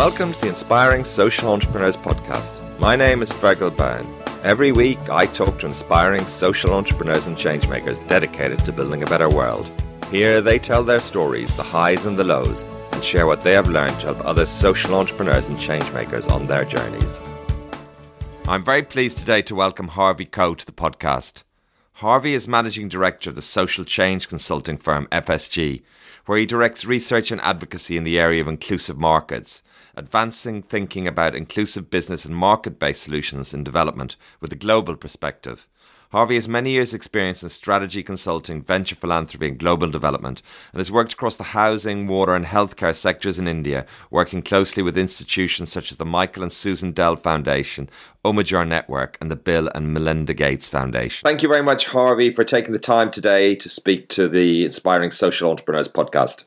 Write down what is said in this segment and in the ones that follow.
Welcome to the Inspiring Social Entrepreneurs Podcast. My name is Fergal Byrne. Every week, I talk to inspiring social entrepreneurs and changemakers dedicated to building a better world. Here, they tell their stories, the highs and the lows, and share what they have learned to help other social entrepreneurs and changemakers on their journeys. I'm very pleased today to welcome Harvey Koh to the podcast. Harvey is managing director of the social change consulting firm FSG, where he directs research and advocacy in the area of inclusive markets advancing thinking about inclusive business and market based solutions in development with a global perspective. Harvey has many years' experience in strategy consulting, venture philanthropy, and global development, and has worked across the housing, water, and healthcare sectors in India, working closely with institutions such as the Michael and Susan Dell Foundation, Omidyar Network, and the Bill and Melinda Gates Foundation. Thank you very much, Harvey, for taking the time today to speak to the Inspiring Social Entrepreneurs podcast.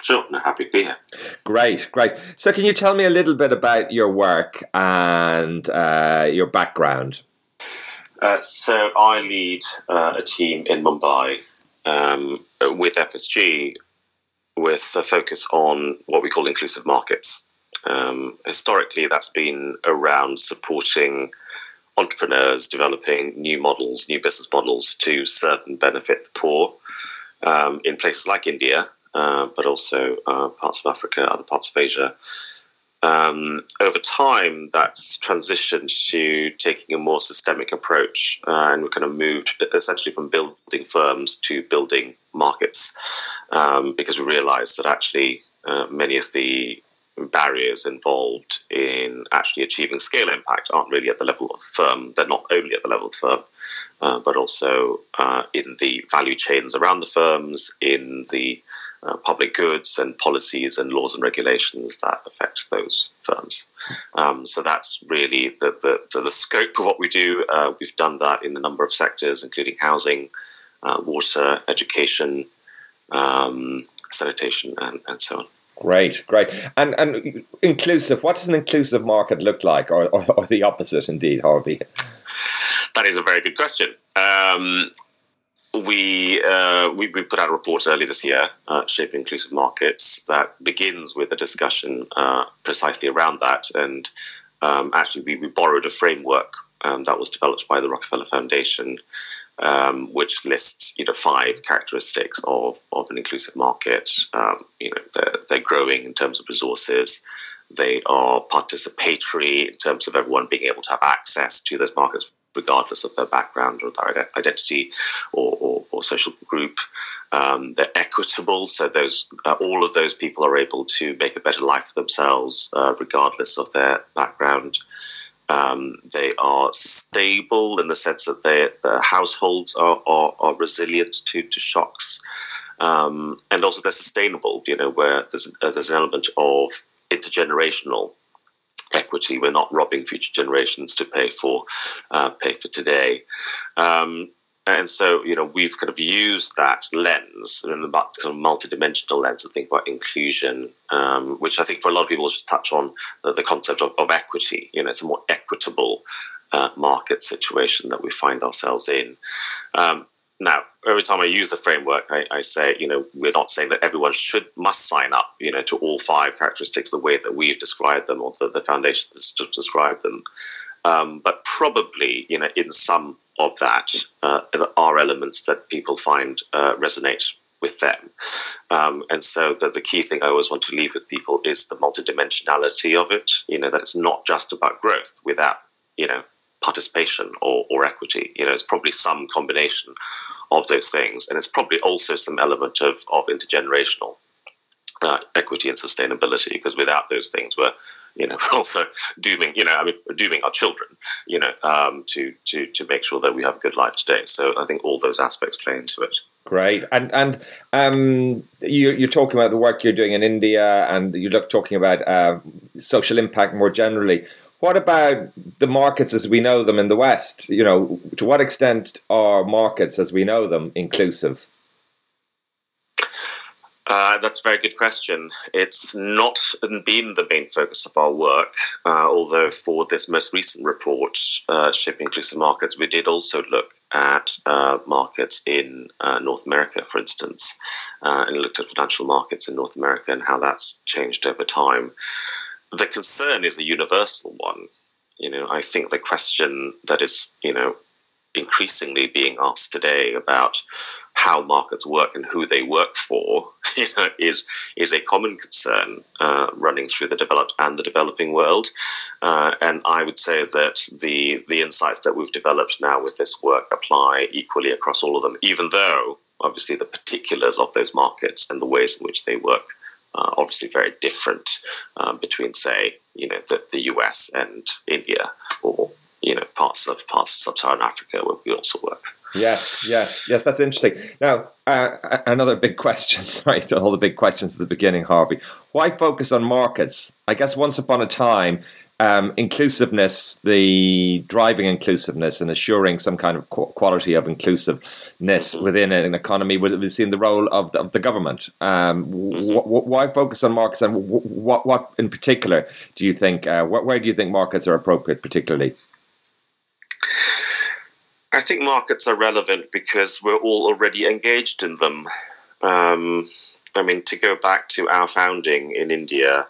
Sure, no, happy to be here. Great, great. So, can you tell me a little bit about your work and uh, your background? Uh, so, I lead uh, a team in Mumbai um, with FSG with a focus on what we call inclusive markets. Um, historically, that's been around supporting entrepreneurs developing new models, new business models to serve and benefit the poor um, in places like India uh, but also uh, parts of Africa, other parts of Asia. Um, over time, that's transitioned to taking a more systemic approach, uh, and we kind of moved essentially from building firms to building markets, um, because we realised that actually uh, many of the barriers involved in actually achieving scale impact aren't really at the level of the firm. They're not only at the level of the firm, uh, but also uh, in the value chains around the firms, in the uh, public goods and policies and laws and regulations that affect those firms. Um, so that's really the, the, the, scope of what we do. Uh, we've done that in a number of sectors, including housing, uh, water, education, um, sanitation, and, and so on. Great, great, and and inclusive. What does an inclusive market look like, or, or, or the opposite, indeed, Harvey? That is a very good question. Um, we, uh, we, we put out a report earlier this year, uh, shaping inclusive markets, that begins with a discussion uh, precisely around that. And um, actually, we, we borrowed a framework um, that was developed by the Rockefeller Foundation, um, which lists you know five characteristics of, of an inclusive market. Um, you know they're, they're, growing in terms of resources. They are participatory in terms of everyone being able to have access to those markets regardless of their background or their identity or, or, or social group. Um, they're equitable, so those uh, all of those people are able to make a better life for themselves, uh, regardless of their background. Um, they are stable in the sense that their households are, are, are, resilient to, to shocks. Um, and also they're sustainable, you know, where there's, uh, there's an element of intergenerational equity. We're not robbing future generations to pay for uh, pay for today. Um, and so, you know, we've kind of used that lens, in a kind of multidimensional lens, to think about inclusion, um, which I think for a lot of people should touch on the, the concept of, of, equity. You know, it's a more equitable uh, market situation that we find ourselves in. Um, now, every time I use the framework, I, I, say, you know, we're not saying that everyone should must sign up, you know, to all five characteristics the way that we've described them or the, the foundation has described them. Um, but probably, you know, in some of that uh, are elements that people find uh, resonate with them. Um, and so the, the key thing I always want to leave with people is the multidimensionality of it. You know, that it's not just about growth without, you know, participation or, or equity. You know, it's probably some combination of those things. And it's probably also some element of, of intergenerational uh, equity and sustainability because without those things we're you know also dooming you know I mean dooming our children you know um, to to to make sure that we have a good life today. So I think all those aspects play into it. Great. And and um, you, you're talking about the work you're doing in India and you're talking about uh, social impact more generally. What about the markets as we know them in the West? You know to what extent are markets as we know them inclusive uh, that's a very good question. It's not been the main focus of our work, uh, although for this most recent report, uh, Shaping Inclusive Markets, we did also look at uh, markets in uh, North America, for instance, and looked at financial markets in North America and how that's changed over time. the concern is a universal one. You know, I think the question that is, you know, increasingly being asked today about how markets work and who they work for, you know, is is a common concern uh, running through the developed and the developing world. Uh, and I would say that the the insights that we've developed now with this work apply equally across all of them, even though obviously the particulars of those markets and the ways in which they work are obviously very different um, between, say, you know, the, the US and India, or you know, parts of parts of sub-Saharan Africa where we also work. Yes, yes, yes. That's interesting. Now, uh, another big question. Sorry to all the big questions at the beginning, Harvey. Why focus on markets? I guess once upon a time, um, inclusiveness, the driving inclusiveness and assuring some kind of quality of inclusiveness within an economy would have seen the role of the, of the government. Um, mm-hmm. wh- why focus on markets, and wh- what what in particular do you think? Uh, wh- where do you think markets are appropriate, particularly? I think markets are relevant because we're all already engaged in them. Um, I mean, to go back to our founding in India,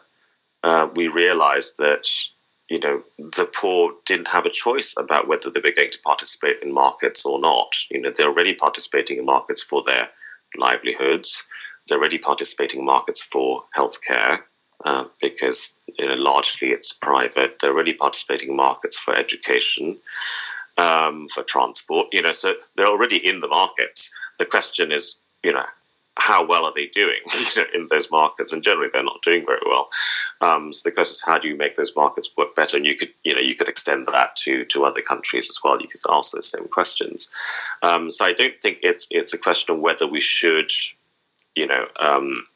uh, we realized that you know, the poor didn't have a choice about whether they were going to participate in markets or not. You know, they're already participating in markets for their livelihoods. They're already participating in markets for healthcare uh, because you know, largely it's private. They're already participating in markets for education, um, for transport. You know, so they're already in the markets. The question is, you know, how well are they doing in those markets? And generally, they're not doing very well. Um, so the question is, how do you make those markets work better? And you could, you know, you could extend that to to other countries as well. You could ask those same questions. Um, so I don't think it's it's a question of whether we should, you know, um,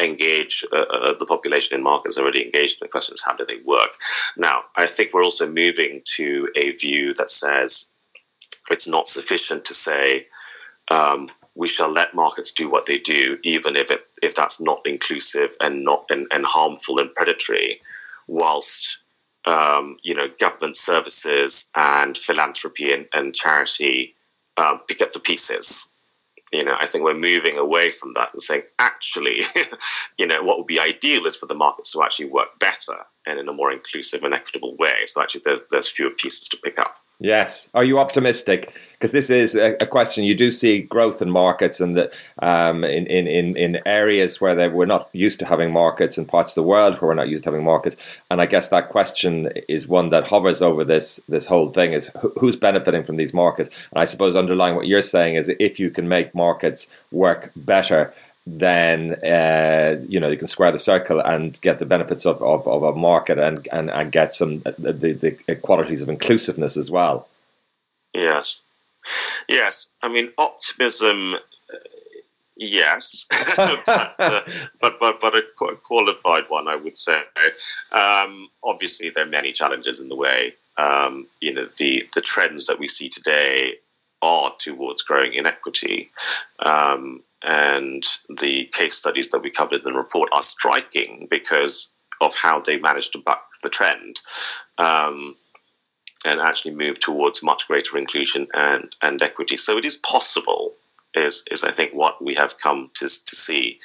engage uh, uh, the population in markets already engaged. The question is, how do they work? Now, I think we're also moving to a view that says it's not sufficient to say. Um, we shall let markets do what they do, even if it if that's not inclusive and not and, and harmful and predatory, whilst um, you know government services and philanthropy and, and charity uh, pick up the pieces. You know, I think we're moving away from that and saying, actually, you know, what would be ideal is for the markets to actually work better and in a more inclusive and equitable way. So actually, there's there's fewer pieces to pick up. Yes. Are you optimistic? Because this is a, a, question. You do see growth in markets and that um, in, in, in areas where they, we're not used to having markets in parts of the world where we're not used to having markets. And I guess that question is one that hovers over this this whole thing: is who's benefiting from these markets? And I suppose underlying what you're saying is if you can make markets work better, then uh, you know you can square the circle and get the benefits of, of, of a market and, and, and get some the, the qualities of inclusiveness as well. Yes, yes. I mean optimism. Uh, yes, but, uh, but, but but a qualified one, I would say. Um, obviously, there are many challenges in the way. Um, you know, the the trends that we see today are towards growing inequity. Um, and the case studies that we covered in the report are striking because of how they managed to buck the trend um, and actually move towards much greater inclusion and, and equity. So it is possible, is, is I think what we have come to, to see.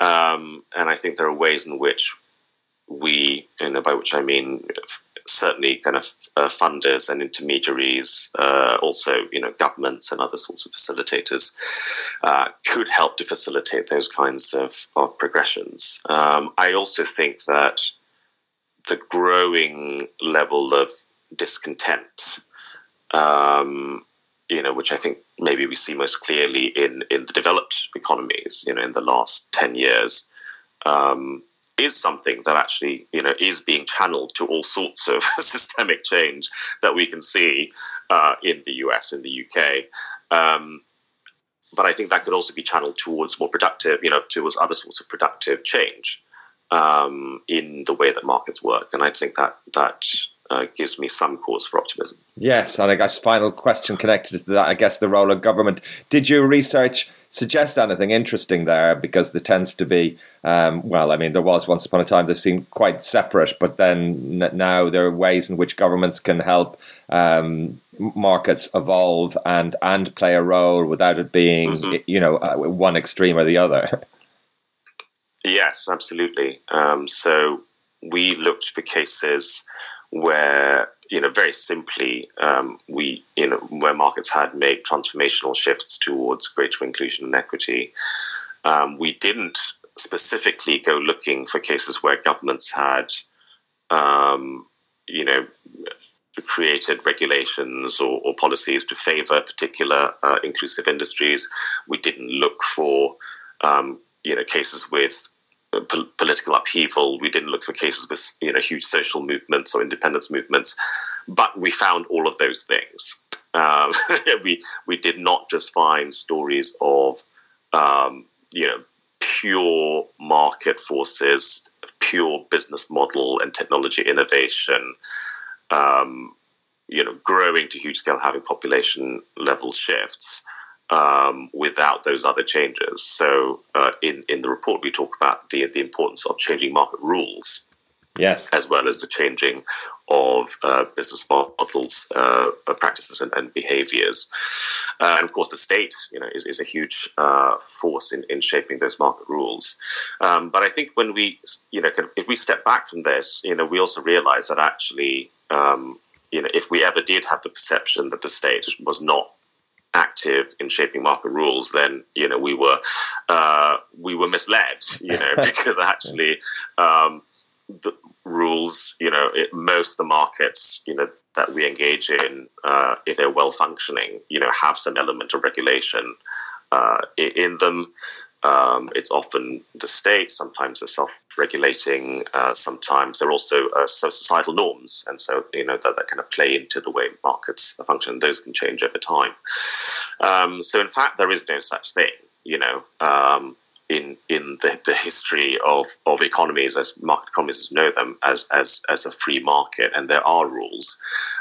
Um, and I think there are ways in which we, you know, by which I mean certainly kind of uh, funders and intermediaries, uh, also you know governments and other sorts of facilitators, uh, could help to facilitate those kinds of, of progressions. Um, I also think that the growing level of discontent, um, you know, which I think maybe we see most clearly in in the developed economies, you know, in the last ten years. Um, is something that actually you know is being channeled to all sorts of systemic change that we can see uh, in the US, in the UK. Um, but I think that could also be channeled towards more productive, you know, towards other sorts of productive change um, in the way that markets work. And I think that that uh, gives me some cause for optimism. Yes, and I guess final question connected to that. I guess the role of government. Did your research? suggest anything interesting there because there tends to be, um, well, I mean, there was once upon a time they seemed quite separate, but then now there are ways in which governments can help um, markets evolve and and play a role without it being, mm-hmm. you know, uh, one extreme or the other. Yes, absolutely. Um, so we looked for cases where you know very simply um, we you know where markets had made transformational shifts towards greater inclusion and equity. Um, we didn't specifically go looking for cases where governments had um, you know created regulations or, or, policies to favor particular uh, inclusive industries. We didn't look for um, you know cases with po- political upheaval. We didn't look for cases with you know huge social movements or independence movements, but we found all of those things. Um, we we did not just find stories of um, you know pure market forces, pure business model and technology innovation. Um, you know, growing to huge scale, having population level shifts um, without those other changes. So uh, in in the report, we talk about the the importance of changing market rules. Yes, as well as the changing of uh, business models, uh, practices, and, and behaviors. Uh, and of course, the state, you know, is, is a huge uh, force in, in shaping those market rules. Um, but I think when we, you know, if we step back from this, you know, we also realize that actually, um, you know, if we ever did have the perception that the state was not active in shaping market rules, then you know we were uh, we were misled. You know because actually um, the rules, you know, it, most the markets, you know, that we engage in, uh, if they're well functioning, you know, have some element of regulation uh, in them. Um, it's often the state, sometimes they're self regulating, uh, sometimes there are also uh, societal norms. And so, you know, that, that kind of play into the way markets function. Those can change over time. Um, so, in fact, there is no such thing, you know. Um, in in the, the history of, of economies as market economies know them as, as as a free market and there are rules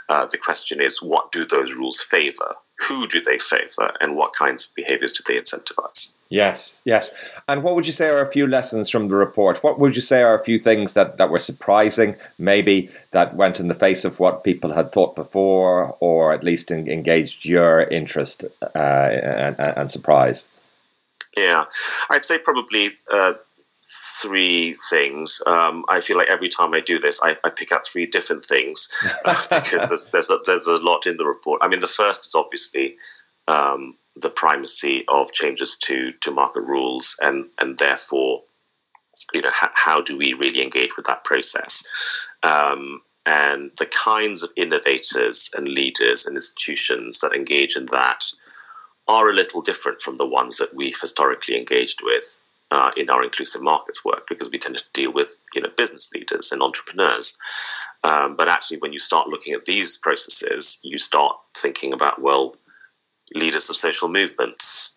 uh, the question is what do those rules favor who do they favor and what kinds of behaviors do they incentivize yes yes and what would you say are a few lessons from the report what would you say are a few things that, that were surprising maybe that went in the face of what people had thought before or at least engaged your interest uh, and, and surprise yeah, I'd say probably uh, three things. Um, I feel like every time I do this, I, I pick out three different things uh, because there's there's a, there's a lot in the report. I mean, the first is obviously um, the primacy of changes to to market rules, and and therefore, you know, ha- how do we really engage with that process? Um, and the kinds of innovators and leaders and institutions that engage in that are a little different from the ones that we've historically engaged with uh, in our inclusive markets work because we tend to deal with you know business leaders and entrepreneurs. Um, but actually, when you start looking at these processes, you start thinking about well, leaders of social movements,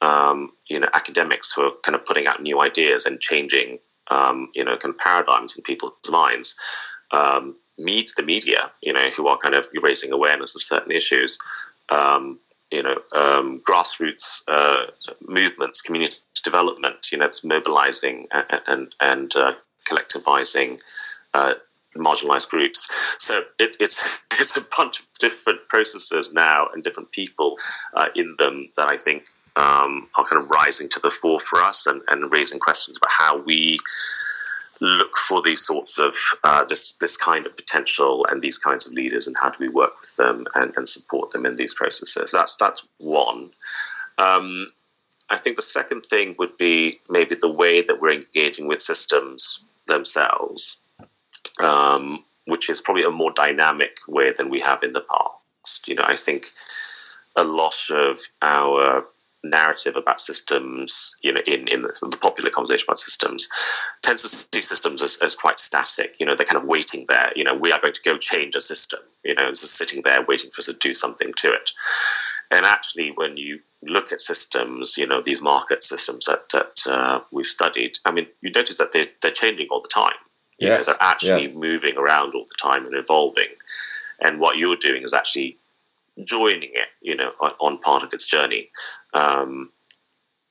um, you know, academics who are kind of putting out new ideas and changing um, you know kind of paradigms in people's minds. Um, meet the media, you know, who are kind of raising awareness of certain issues. Um, you know, um, grassroots uh, movements, community development. You know, it's mobilizing and and, and uh, collectivizing uh, marginalized groups. So it, it's it's a bunch of different processes now and different people uh, in them that I think um, are kind of rising to the fore for us and, and raising questions about how we look for these sorts of uh, this this kind of potential and these kinds of leaders and how do we work with them and, and support them in these processes. That's that's one. Um, I think the second thing would be maybe the way that we're engaging with systems themselves um, which is probably a more dynamic way than we have in the past you know I think a lot of our narrative about systems, you know, in, in the, the, popular conversation about systems, tends to see systems as, as, quite static. You know, they're kind of waiting there. You know, we are going to go change a system. You know, it's just sitting there waiting for us to do something to it. And actually, when you look at systems, you know, these market systems that, that uh, we've studied, I mean, you notice that they're, they're changing all the time. You yes. know, they're actually yes. moving around all the time and evolving. And what you're doing is actually joining it, you know, on, on part of its journey. Um,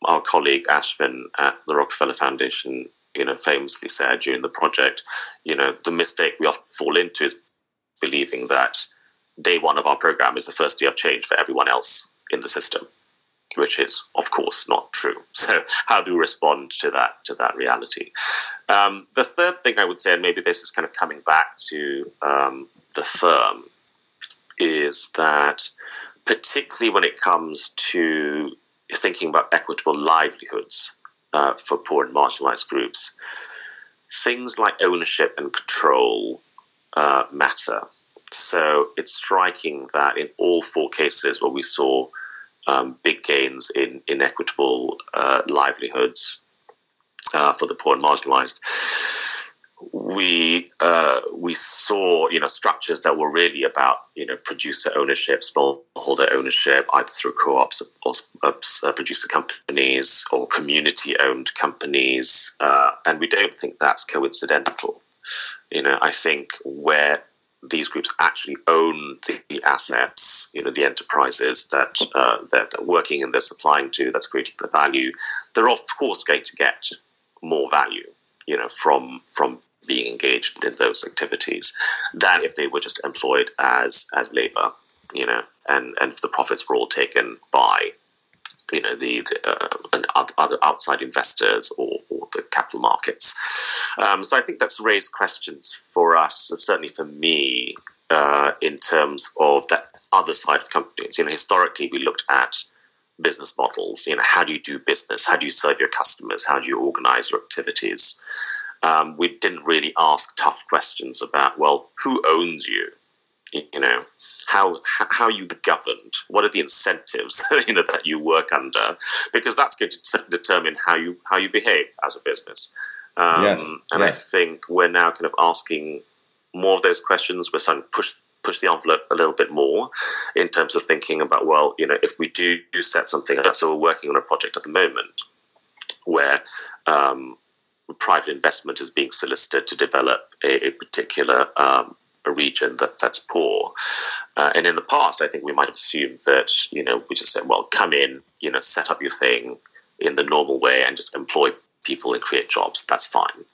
our colleague Ashvin at the Rockefeller Foundation, you know, famously said during the project, you know, the mistake we often fall into is believing that day one of our program is the first day of change for everyone else in the system. Which is of course not true. So how do we respond to that to that reality? Um, the third thing I would say, and maybe this is kind of coming back to um, the firm, is that particularly when it comes to thinking about equitable livelihoods uh, for poor and marginalized groups, things like ownership and control uh, matter. So it's striking that in all four cases where we saw um, big gains in inequitable uh, livelihoods uh, for the poor and marginalized, we uh, we saw you know structures that were really about you know producer ownership, smallholder ownership, either through co-ops or uh, producer companies or community-owned companies, uh, and we don't think that's coincidental. You know, I think where these groups actually own the, assets, you know, the enterprises that uh, that they're working and they're supplying to, that's creating the value, they're of course going to get more value, you know, from from being engaged in those activities than if they were just employed as as labor, you know, and and the profits were all taken by you know the, the uh, other outside investors or, or the capital markets. Um, so I think that's raised questions for us, and certainly for me, uh, in terms of that other side of companies. You know, historically we looked at business models. You know, how do you do business? How do you serve your customers? How do you organize your activities? Um, we didn't really ask tough questions about, well, who owns you? You know, how how you governed? What are the incentives you know that you work under? Because that's going to determine how you how you behave as a business. Um, yes, and yes. I think we're now kind of asking more of those questions. We're starting to push push the envelope a little bit more in terms of thinking about well, you know, if we do set something up. So we're working on a project at the moment where um, private investment is being solicited to develop a, a particular um, a region that that's poor. Uh, and in the past, I think we might have assumed that you know we just said, well, come in, you know, set up your thing in the normal way and just employ people and create jobs. That's fine.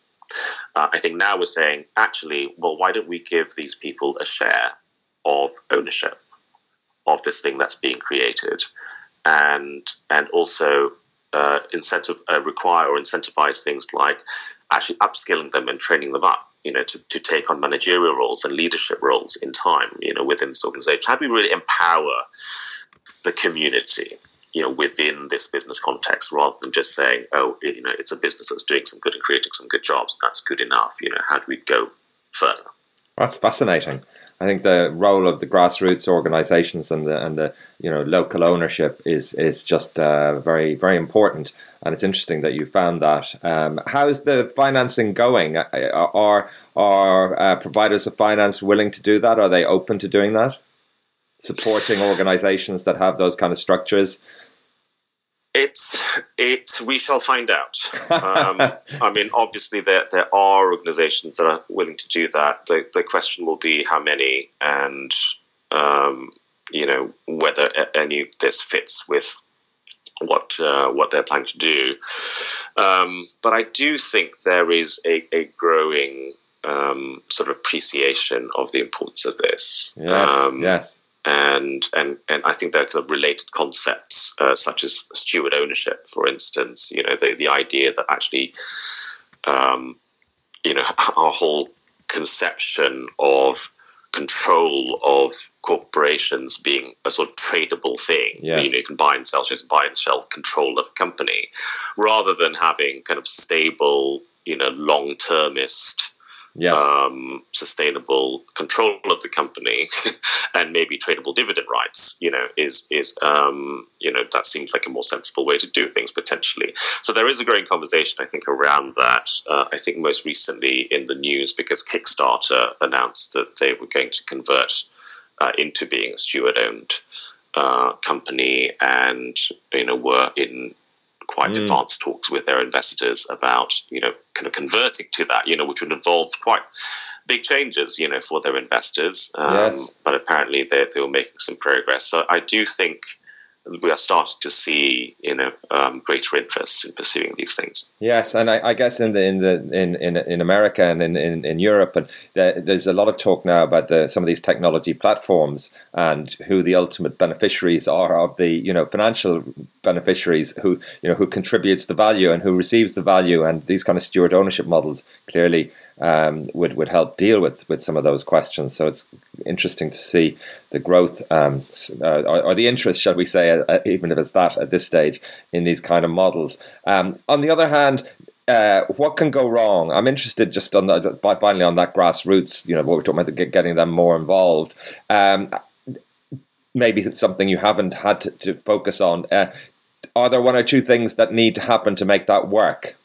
Uh, I think now we're saying, actually, well, why don't we give these people a share of ownership of this thing that's being created, and and also uh, incentive uh, require or incentivize things like actually upskilling them and training them up you know, to, to take on managerial roles and leadership roles in time, you know, within this organization? How do we really empower the community, you know, within this business context rather than just saying, oh, you know, it's a business that's doing some good and creating some good jobs. That's good enough. You know, how do we go further? That's fascinating. I think the role of the grassroots organisations and the and the you know local ownership is is just uh, very very important, and it's interesting that you found that. Um, how's the financing going? Uh, are are uh, providers of finance willing to do that? Are they open to doing that? Supporting organisations that have those kind of structures it's it's we shall find out. Um, I mean, obviously there there are organisations that are willing to do that. The the question will be how many and um, you know whether any of this fits with what uh, what they're planning to do. Um, but I do think there is a, a growing um, sort of appreciation of the importance of this. Yes. Um, yes and and and I think there are kind of related concepts uh, such as steward ownership, for instance. You know, the the idea that actually, um, you know, our whole conception of control of corporations being a sort of tradable thing. Yes. You know, you can buy and sell, just buy and sell control of a company, rather than having kind of stable, you know, long termist yes. um, sustainable control of the company, and maybe tradable dividend rights. You know, is is um, you know that seems like a more sensible way to do things potentially. So there is a growing conversation, I think, around that. Uh, I think most recently in the news because Kickstarter announced that they were going to convert uh, into being a steward-owned uh, company, and you know were in quite mm. advanced talks with their investors about, you know, kind of converting to that, you know, which would involve quite big changes, you know, for their investors. Um, yes. But apparently they, they were making some progress. So I do think we are starting to see you know um, greater interest in pursuing these things. Yes, and I, I, guess in the in the in in, in America and in, in, in Europe, and the, there's a lot of talk now about the, some of these technology platforms and who the ultimate beneficiaries are of the you know financial beneficiaries who you know who contributes the value and who receives the value, and these kind of steward ownership models clearly um, would would help deal with with some of those questions. So it's interesting to see the growth um, uh, or, or, the interest, shall we say, uh, uh, even if it's that at this stage in these kind of models. Um, on the other hand. Uh, what can go wrong? I'm interested just on the finally on that grassroots. You know, what we're talking about, getting them more involved. Um, maybe something you haven't had to, to focus on. Uh, are there one or two things that need to happen to make that work?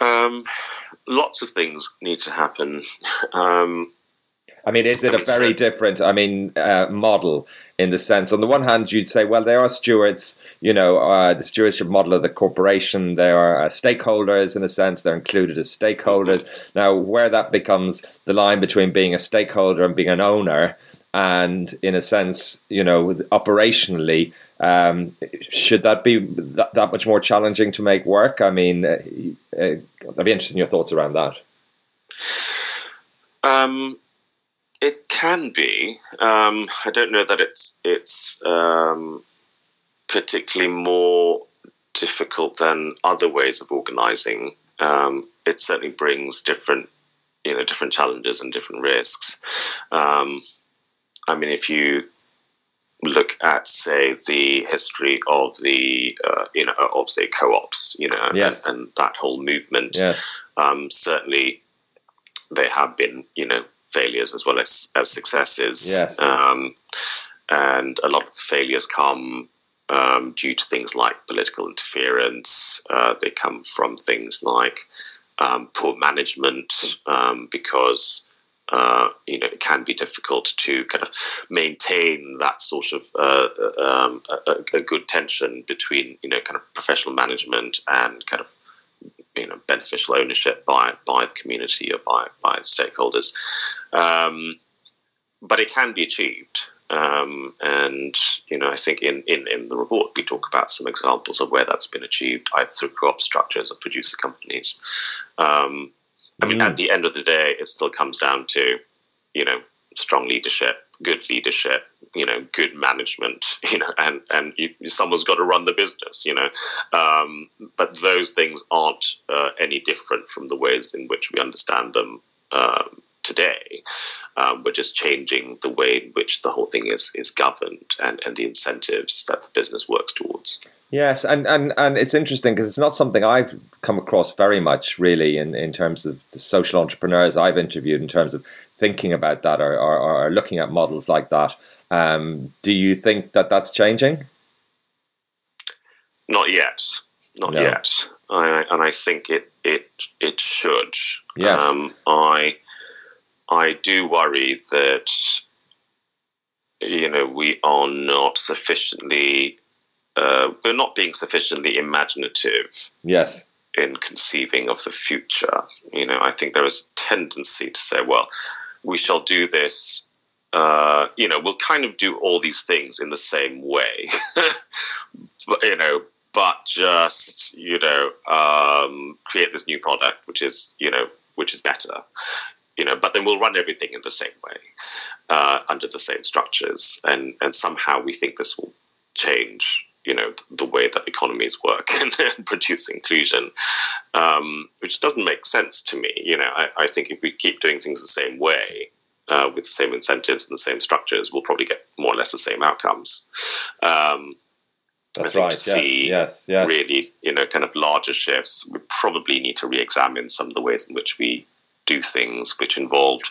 Um, lots of things need to happen. Um, I mean, is it I mean, a very so, different, I mean, uh, model in the sense? On the one hand, you'd say, well, they are stewards, you know, uh, the stewardship model of the corporation. They are uh, stakeholders in a sense. They're included as stakeholders. Mm-hmm. Now, where that becomes the line between being a stakeholder and being an owner, and in a sense, you know, operationally, um, should that be that, that, much more challenging to make work? I mean, uh, uh, I'd be interested in your thoughts around that. Um, it can be. Um, I don't know that it's it's um, particularly more difficult than other ways of organising. Um, it certainly brings different, you know, different challenges and different risks. Um, I mean, if you look at, say, the history of the, uh, you know, of say co-ops, you know, yes. and, and, that whole movement. Yes. Um, certainly, there have been, you know, failures as well as as successes. Yes. Um, and a lot of the failures come um, due to things like political interference. Uh, they come from things like um, poor management um, because uh, you know, it can be difficult to kind of maintain that sort of uh, um, a, a, good tension between, you know, kind of professional management and kind of, you know, beneficial ownership by by the community or by by stakeholders. Um, but it can be achieved. Um, and you know, I think in, in, in the report we talk about some examples of where that's been achieved, either through co-op structures or producer companies. Um, I mean, mm. at the end of the day, it still comes down to, you know, strong leadership, good leadership, you know, good management, you know, and and you, someone's got to run the business, you know. Um, but those things aren't uh, any different from the ways in which we understand them um, today. Um, we're just changing the way in which the whole thing is is governed and, and the incentives that the business works towards. Yes, and, and, and it's interesting because it's not something I've come across very much, really, in, in terms of the social entrepreneurs I've interviewed, in terms of thinking about that or, or, or looking at models like that. Um, do you think that that's changing? Not yet. Not no. yet. I, and I think it it it should. Yes. Um, I I do worry that you know we are not sufficiently uh, we're not being sufficiently imaginative. Yes. In conceiving of the future, you know, I think there is a tendency to say, well, we shall do this. Uh, you know, we'll kind of do all these things in the same way, but, you know, but just you know, um, create this new product, which is you know, which is better you know, but then we'll run everything in the same way, uh, under the same structures, and and somehow we think this will change, you know, the way that economies work and produce inclusion, um, which doesn't make sense to me. You know, I, I, think if we keep doing things the same way. Uh, with the same incentives and the same structures, we'll probably get more or less the same outcomes. Um, that's I think right. To see yes, yes, really, you know, kind of larger shifts, we probably need to re-examine some of the ways in which we do things which involved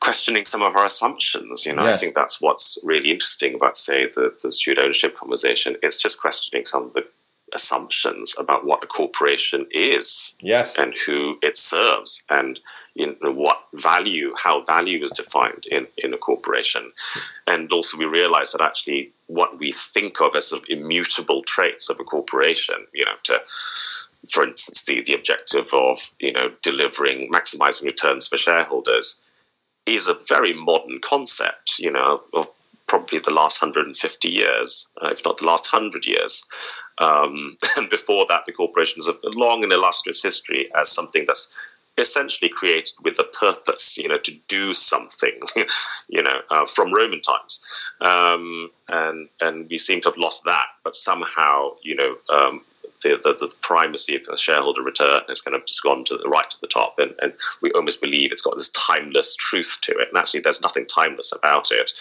questioning some of our assumptions. You know, yes. I think that's what's really interesting about, say, the, the steward ownership conversation. It's just questioning some of the assumptions about what a corporation is, yes, and who it serves, and you know, what value, how value is defined in, in a corporation. And also, we realize that actually what we think of as sort of immutable traits of a corporation, you know, to for instance, the, the objective of you know delivering maximizing returns for shareholders, is a very modern concept, you know, of probably the last 150 years, uh, if not the last 100 years. Um, and before that, the corporations have a long and illustrious history as something that's essentially created with a purpose, you know, to do something, you know, uh, from Roman times. Um, and, and we seem to have lost that, but somehow, you know, um, the, the, the, primacy of the shareholder return has kind of just gone to the right to the top, and, and we almost believe it's got this timeless truth to it. And actually, there's nothing timeless about it.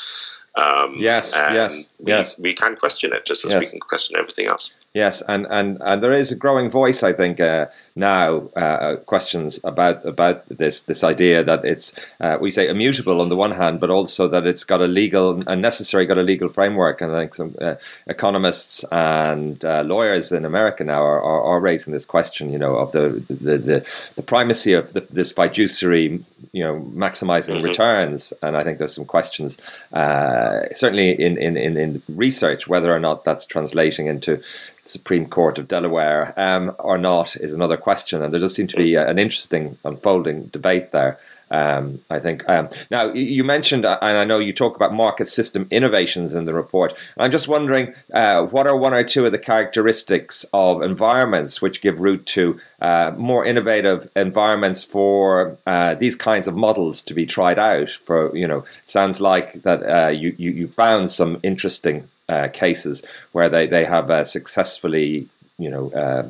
Um, yes, yes, we, yes. We can question it just as yes. we can question everything else. Yes, and, and, and there is a growing voice, I think, uh, now uh, questions about about this this idea that it's uh, we say immutable on the one hand, but also that it's got a legal and necessary got a legal framework. And I think some uh, economists and uh, lawyers in America now are, are, are, raising this question, you know, of the the, the, the primacy of the, this fiduciary, you know, maximizing mm-hmm. returns. And I think there's some questions, uh, certainly in, in, in, in research, whether or not that's translating into the Supreme Court of Delaware um, or not is another question, and there does seem to be an interesting unfolding debate there. Um, I think. Um, now, you mentioned, uh, and I know you talk about market system innovations in the report. I'm just wondering uh, what are one or two of the characteristics of environments which give root to uh, more innovative environments for uh, these kinds of models to be tried out? For you know, sounds like that uh, you, you you found some interesting uh, cases where they they have successfully you know uh,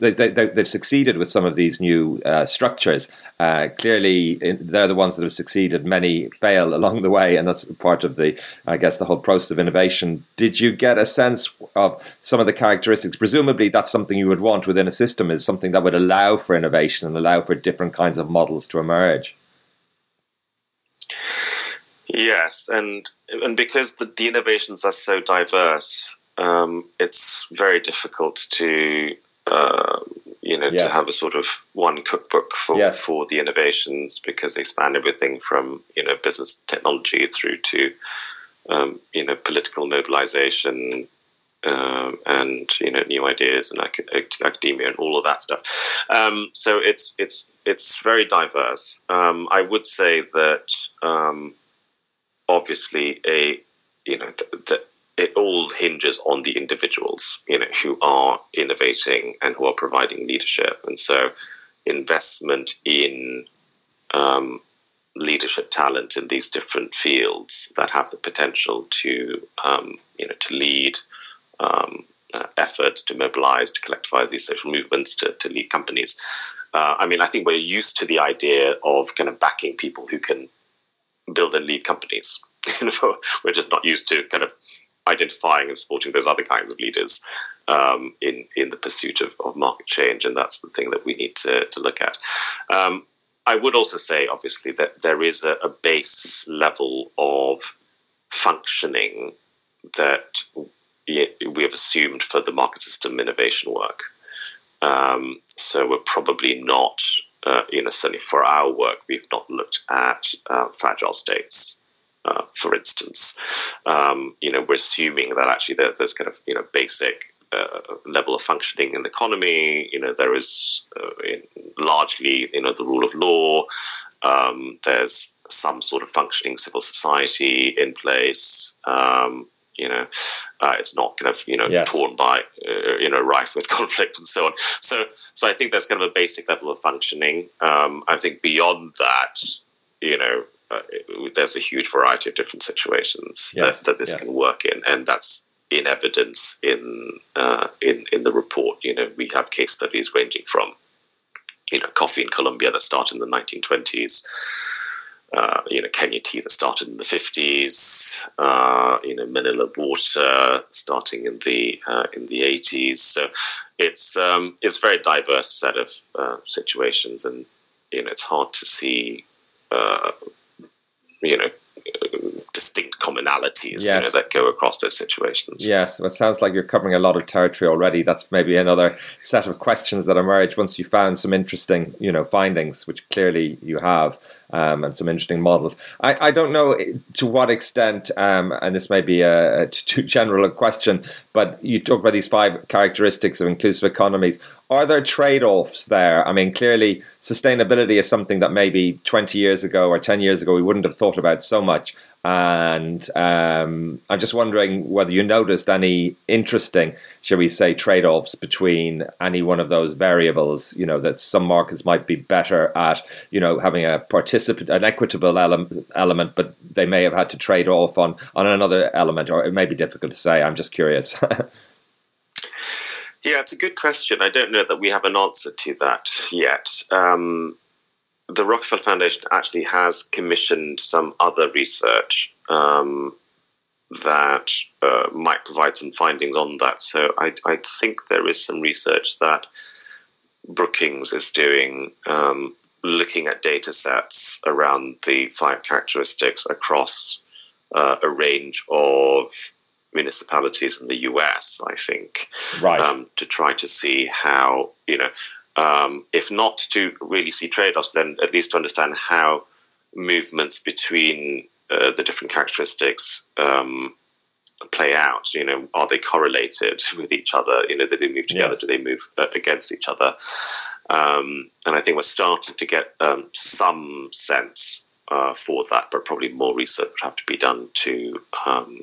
they, they, they've succeeded with some of these new uh, structures. Uh, clearly, they're the ones that have succeeded. Many fail along the way, and that's part of the, I guess, the whole process of innovation. Did you get a sense of some of the characteristics? Presumably, that's something you would want within a system is something that would allow for innovation and allow for different kinds of models to emerge. Yes, and and because the, the innovations are so diverse, um, it's very difficult to uh, you know yes. to have a sort of one cookbook for yes. for the innovations because they span everything from you know business technology through to um, you know political mobilization. Um, and you know new ideas and academia and all of that stuff. Um, so it's it's it's very diverse. Um, I would say that um, obviously a you know it all hinges on the individuals you know who are innovating and who are providing leadership and so investment in um, leadership talent in these different fields that have the potential to um, you know to lead um, uh, efforts to mobilize to collectivize these social movements to, to lead companies uh, i mean i think we're used to the idea of kind of backing people who can build and lead companies. We're just not used to kind of identifying and supporting those other kinds of leaders um, in in the pursuit of, of, market change, and that's the thing that we need to, to look at. Um, I would also say, obviously, that there is a, a base level of functioning that we have assumed for the market system innovation work. Um, so we're probably not uh, you know, certainly for our work, we've not looked at uh, fragile states. Uh, for instance, um, you know, we're assuming that actually there, there's kind of you know basic uh, level of functioning in the economy. You know, there is uh, in, largely you know the rule of law. Um, there's some sort of functioning civil society in place. Um, you know, uh, it's not kind of you know yes. torn by uh, you know rife with conflict and so on. So so I think there's kind of a basic level of functioning. Um, I think beyond that, you know, uh, there's a huge variety of different situations yes. that, that this yes. can work in, and that's in evidence in uh, in in the report. You know, we have case studies ranging from you know coffee in Colombia that started in the 1920s uh, you know, Kenya tea that started in the 50s, uh, you know, Manila water starting in the uh, in the 80s. So it's um, it's a very diverse set of uh, situations, and you know, it's hard to see, uh, you know, distinct commonalities yes. you know, that go across those situations. Yes, well, it sounds like you're covering a lot of territory already. That's maybe another set of questions that emerge once you found some interesting, you know, findings, which clearly you have um, and some interesting models. I, I don't know to what extent, um, and this may be a, a too general a question, but you talk about these five characteristics of inclusive economies. Are there trade offs there? I mean, clearly, sustainability is something that maybe 20 years ago or 10 years ago we wouldn't have thought about so much. And um, I'm just wondering whether you noticed any interesting, shall we say, trade offs between any one of those variables. You know, that some markets might be better at, you know, having a participant, an equitable element, element, but they may have had to trade off on, on another element, or it may be difficult to say. I'm just curious. yeah, it's a good question. I don't know that we have an answer to that yet. Um, the Rockefeller Foundation actually has commissioned some other research um, that uh, might provide some findings on that. So I, I, think there is some research that Brookings is doing, um, looking at data sets around the five characteristics across uh, a range of municipalities in the US, I think, right. um, to try to see how, you know, um, if not to really see trade offs, then at least to understand how movements between uh, the different characteristics um, play out. You know, are they correlated with each other? You know, do they move together? Yes. Do they move uh, against each other? Um, and I think we're starting to get um, some sense uh, for that, but probably more research would have to be done to um,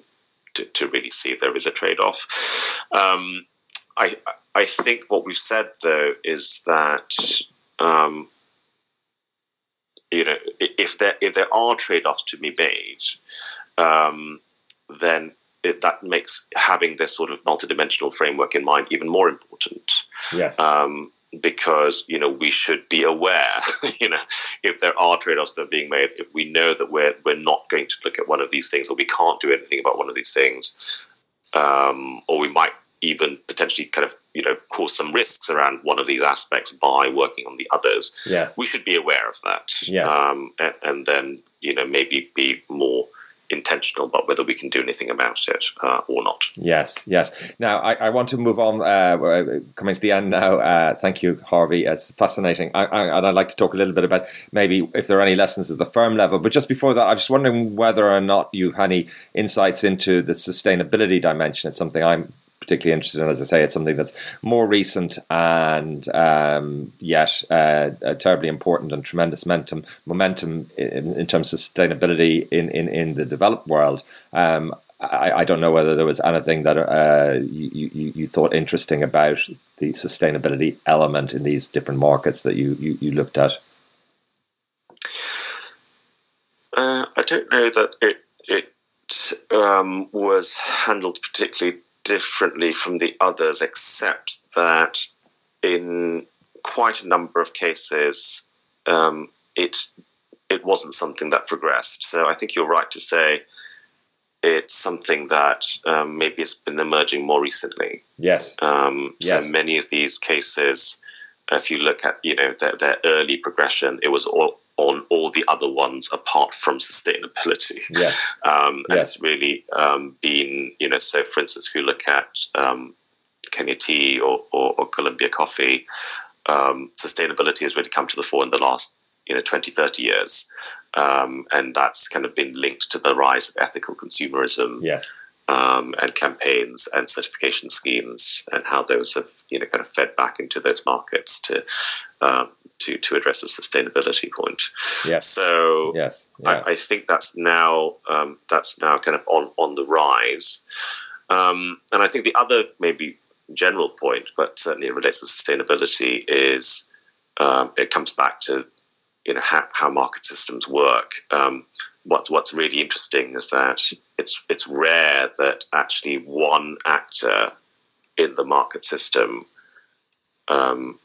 to, to, really see if there is a trade off. Um, I I think what we've said though is that um, you know if there if there are trade offs to be made, um, then it, that makes having this sort of multidimensional framework in mind even more important. Yes. Um, because you know we should be aware, you know, if there are trade-offs that are being made, if we know that we're we're not going to look at one of these things, or we can't do anything about one of these things, um, or we might even potentially kind of you know cause some risks around one of these aspects by working on the others. Yes. we should be aware of that. Yes. Um, and, and, then you know maybe be more intentional about whether we can do anything about it uh, or not. Yes, yes. Now I, I want to move on. Uh, coming to the end now. Uh, thank you, Harvey. It's fascinating, I, I, and I'd like to talk a little bit about maybe if there are any lessons at the firm level. But just before that, I was wondering whether or not you've any insights into the sustainability dimension. It's something I'm particularly interested in. As I say, it's something that's more recent and um, yet uh, terribly important and tremendous momentum momentum in, in, terms of sustainability in, in, in the developed world. Um, I, I, don't know whether there was anything that uh, you, you, you, thought interesting about the sustainability element in these different markets that you, you, you looked at. Uh, I don't know that it it um, was handled particularly differently from the others, except that in quite a number of cases, um, it it wasn't something that progressed. So I think you're right to say it's something that um, maybe has been emerging more recently. Yes. Um, yes. So many of these cases, if you look at you know their, their early progression, it was all on all the other ones apart from sustainability. Yes. Um, and yes. it's really um, been, you know, so for instance, if you look at um, Kenya Tea or, or, or Colombia Coffee, um, sustainability has really come to the fore in the last, you know, 20, 30 years. Um, and that's kind of been linked to the rise of ethical consumerism. Yes. Um, and campaigns and certification schemes and how those have you know kind of fed back into those markets to um, to to address the sustainability point. Yes. So yes, yeah. I, I, think that's now um, that's now kind of on on the rise. Um, and I think the other maybe general point, but certainly it relates to sustainability, is um, it comes back to you know how, how market systems work. Um, what's what's really interesting is that it's it's rare that actually one actor in the market system um,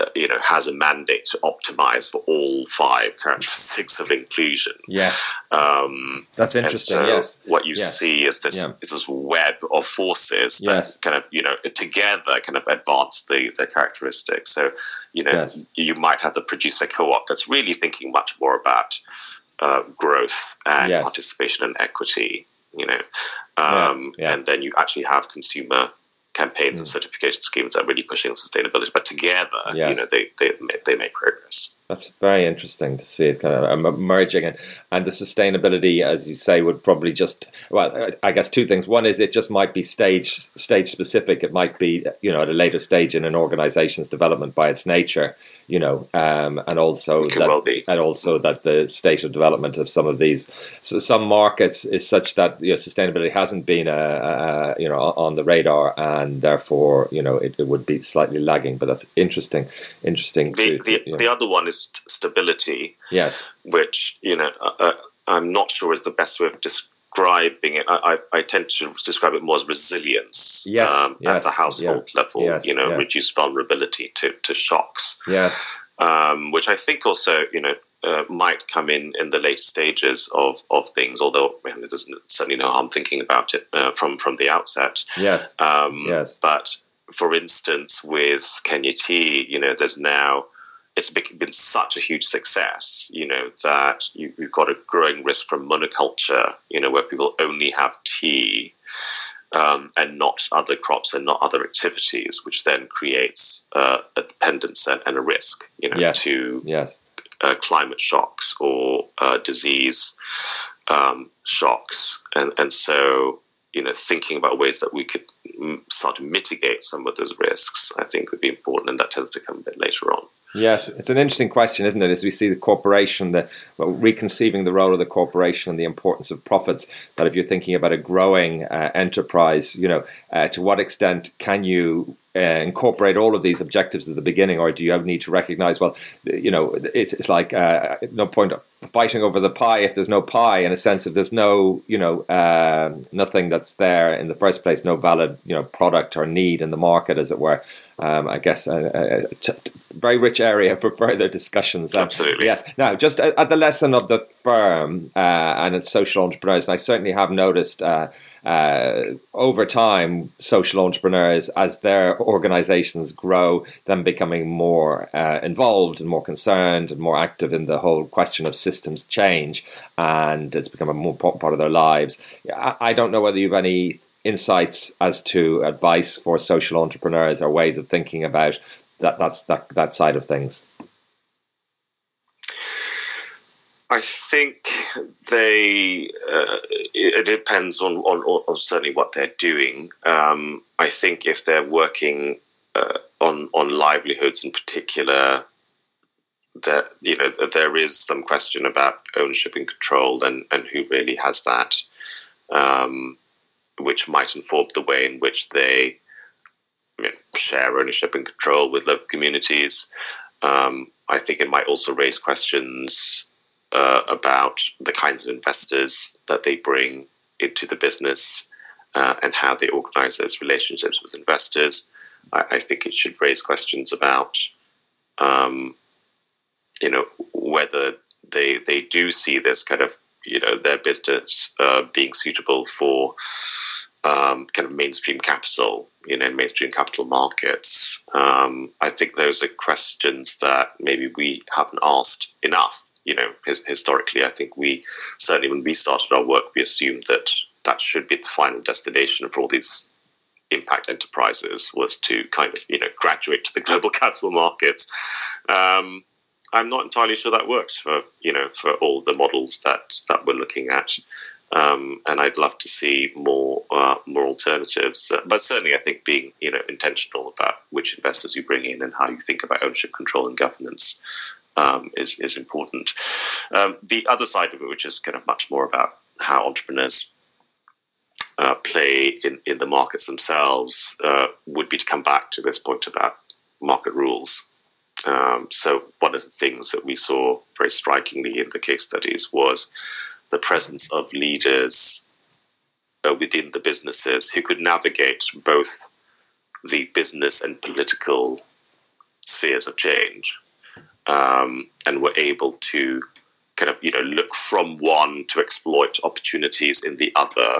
uh, you know, has a mandate to optimize for all five characteristics of inclusion. Yes, um, that's interesting. So yes, what you yes. see is this yeah. is this web of forces that yes. kind of you know together kind of advance the the characteristics. So you know, yes. you might have the producer co-op that's really thinking much more about uh, growth and participation and equity. You know, um, yeah, yeah. and then you actually have consumer campaigns and hmm. certification schemes that are really pushing sustainability. But together, yes. you know, they, they they make progress. That's very interesting to see it kind of emerging, and and the sustainability, as you say, would probably just well, I guess two things. One is it just might be stage stage specific. It might be you know at a later stage in an organization's development by its nature you know, um, and also that, and also that the state of development of some of these, so some markets is such that you know, sustainability hasn't been a, a, you know on the radar, and therefore you know it, it, would be slightly lagging. But that's interesting. Interesting. The, to, the, you know. the other one is stability. Yes. Which you know uh, uh I'm not sure is the best way of describing describing it, I, I, tend to describe it more as resilience yes, um, yes, at the household level. Yes, you know, yeah. reduced vulnerability to, to shocks. Yes, um, which I think also you know uh, might come in in the later stages of, of things. Although man, there's certainly no harm thinking about it uh, from from the outset. Yes, um, yes. But for instance, with Kenya Tea, you know, there's now it's been such a huge success, you know, that you, have got a growing risk from monoculture, you know, where people only have tea um, and not other crops and not other activities, which then creates uh, a dependence and, and, a risk, you know, yes. to yes. Uh, climate shocks or uh, disease um, shocks. And, and so, you know, thinking about ways that we could start to mitigate some of those risks, I think would be important, and that tends to come a bit later on. Yes, it's an interesting question, isn't it? As we see the corporation, the well, reconceiving the role of the corporation and the importance of profits. That if you're thinking about a growing uh, enterprise, you know, uh, to what extent can you uh, incorporate all of these objectives at the beginning, or do you need to recognize, well, you know, it's, it's like uh, no point of fighting over the pie if there's no pie, in a sense, if there's no, you know, uh, nothing that's there in the first place, no valid, you know, product or need in the market, as it were um, I guess, a, a t- very rich area for further discussions. Um, Absolutely. Yes. Now, just at, the lesson of the firm uh, and its social entrepreneurs, and I certainly have noticed. Uh, over time, social entrepreneurs, as their organizations grow, then becoming more uh, involved and more concerned and more active in the whole question of systems change, and it's become a more important part of their lives. I, I don't know whether you've any insights as to advice for social entrepreneurs or ways of thinking about that that's that, that side of things I think they. Uh, it depends on, on, on, certainly what they're doing. Um, I think if they're working uh, on on livelihoods in particular, that you know there is some question about ownership and control and and who really has that. Um, which might inform the way in which they you know, share ownership and control with local communities. Um, I think it might also raise questions uh, about the kinds of investors that they bring into the business uh, and how they organize those relationships with investors. I, I think it should raise questions about, um, you know, whether they they do see this kind of you know their business uh, being suitable for um, kind of mainstream capital, you know, mainstream capital markets. Um, I think those are questions that maybe we haven't asked enough. You know, his, historically, I think we certainly when we started our work, we assumed that that should be the final destination for all these impact enterprises was to kind of you know graduate to the global capital markets. Um, I'm not entirely sure that works for you know for all the models that that we're looking at, um, and I'd love to see more uh, more alternatives. Uh, but certainly, I think being you know intentional about which investors you bring in and how you think about ownership, control, and governance um, is is important. Um, the other side of it, which is kind of much more about how entrepreneurs uh, play in, in the markets themselves, uh, would be to come back to this point about market rules. Um, so one of the things that we saw very strikingly in the case studies was the presence of leaders uh, within the businesses who could navigate both the business and political spheres of change, um, and were able to kind of you know look from one to exploit opportunities in the other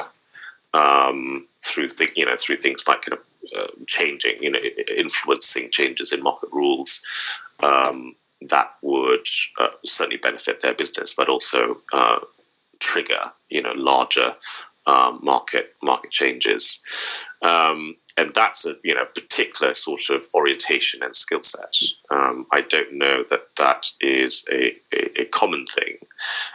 um, through th- you know through things like kind of uh, changing, you know, influencing changes in market rules, um, that would uh, certainly benefit their business, but also uh, trigger you know larger um, market market changes. Um, and that's a you know particular sort of orientation and skill set. Um, I don't know that that is a, a, a common thing,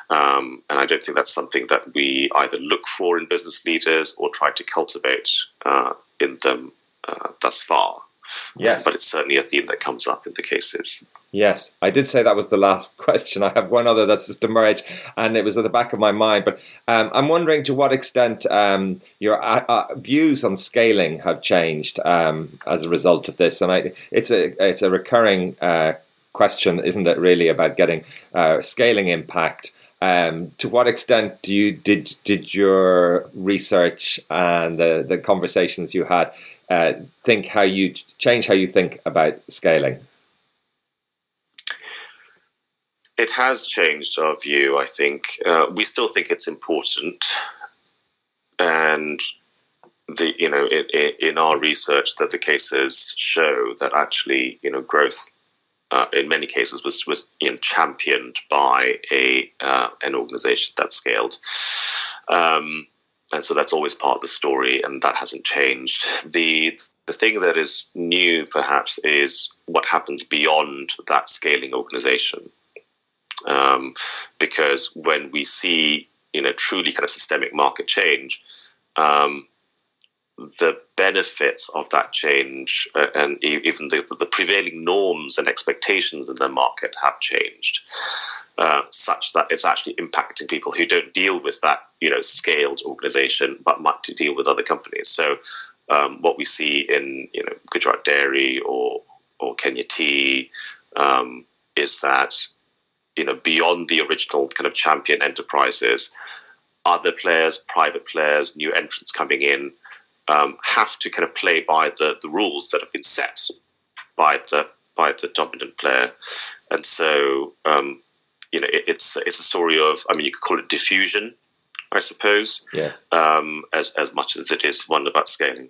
um, and I don't think that's something that we either look for in business leaders or try to cultivate uh, in them uh, thus far. Yes, but it's certainly a theme that comes up in the cases. Yes, I did say that was the last question. I have one other that's just emerged, and it was at the back of my mind. But um, I'm wondering to what extent um, your uh, uh, views on scaling have changed um, as a result of this. And I, it's a it's a recurring uh, question, isn't it? Really about getting uh, scaling impact. Um, to what extent do you did did your research and the the conversations you had uh, think how you change how you think about scaling? It has changed our view. I think uh, we still think it's important, and the you know in, in, our research that the cases show that actually you know growth uh, in many cases was was you know, championed by a uh, an organization that scaled. Um, and so that's always part of the story, and that hasn't changed. the The thing that is new, perhaps, is what happens beyond that scaling organization, um, because when we see you know truly kind of systemic market change, um, the benefits of that change uh, and even the, the, prevailing norms and expectations in the market have changed, uh, such that it's actually impacting people who don't deal with that, you know, scaled organization, but might deal with other companies. So, um, what we see in you know Gujarat Dairy or or Kenya Tea um, is that you know beyond the original kind of champion enterprises, other players, private players, new entrants coming in um, have to kind of play by the, the rules that have been set by the by the dominant player, and so um, you know it, it's it's a story of I mean you could call it diffusion, I suppose, yeah, um, as as much as it is one about scaling.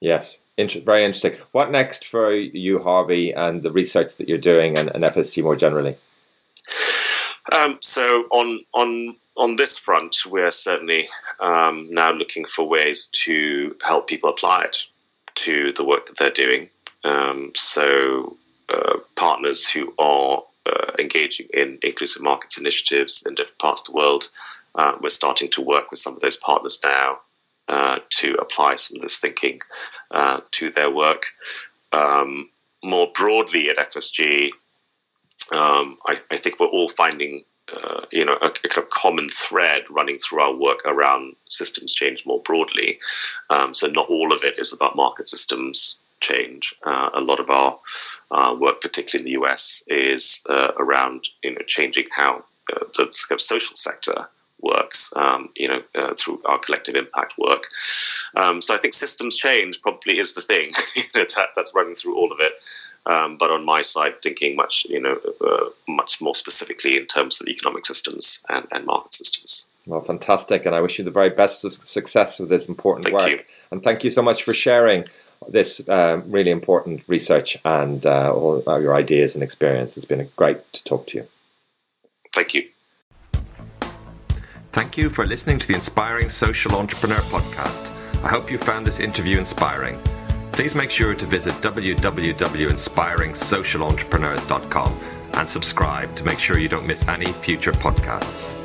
Yes, Inter- very interesting. What next for you, Harvey, and the research that you're doing, and, and FSG more generally? Um, so on on on this front, we're certainly um, now looking for ways to help people apply it to the work that they're doing. Um, so, uh, partners who are uh, engaging in inclusive markets initiatives in different parts of the world, uh, we're starting to work with some of those partners now uh, to apply some of this thinking uh, to their work. Um, more broadly at FSG, um, I, I think we're all finding uh, you know, a, a, kind of common thread running through our work around systems change more broadly. Um, so not all of it is about market systems change. Uh, a lot of our uh, work, particularly in the US, is uh, around you know changing how uh, the kind of social sector works, um, you know, uh, through our collective impact work. Um, so I think systems change probably is the thing that, that's running through all of it. Um, but on my side, thinking much, you know, uh, much more specifically in terms of economic systems and, and, market systems. Well, fantastic, and I wish you the very best of success with this important thank work. You. And thank you so much for sharing this uh, really important research and uh, all your ideas and experience. It's been great to talk to you. Thank you. Thank you for listening to the Inspiring Social Entrepreneur podcast. I hope you found this interview inspiring please make sure to visit www.inspiringsocialentrepreneurs.com and subscribe to make sure you don't miss any future podcasts.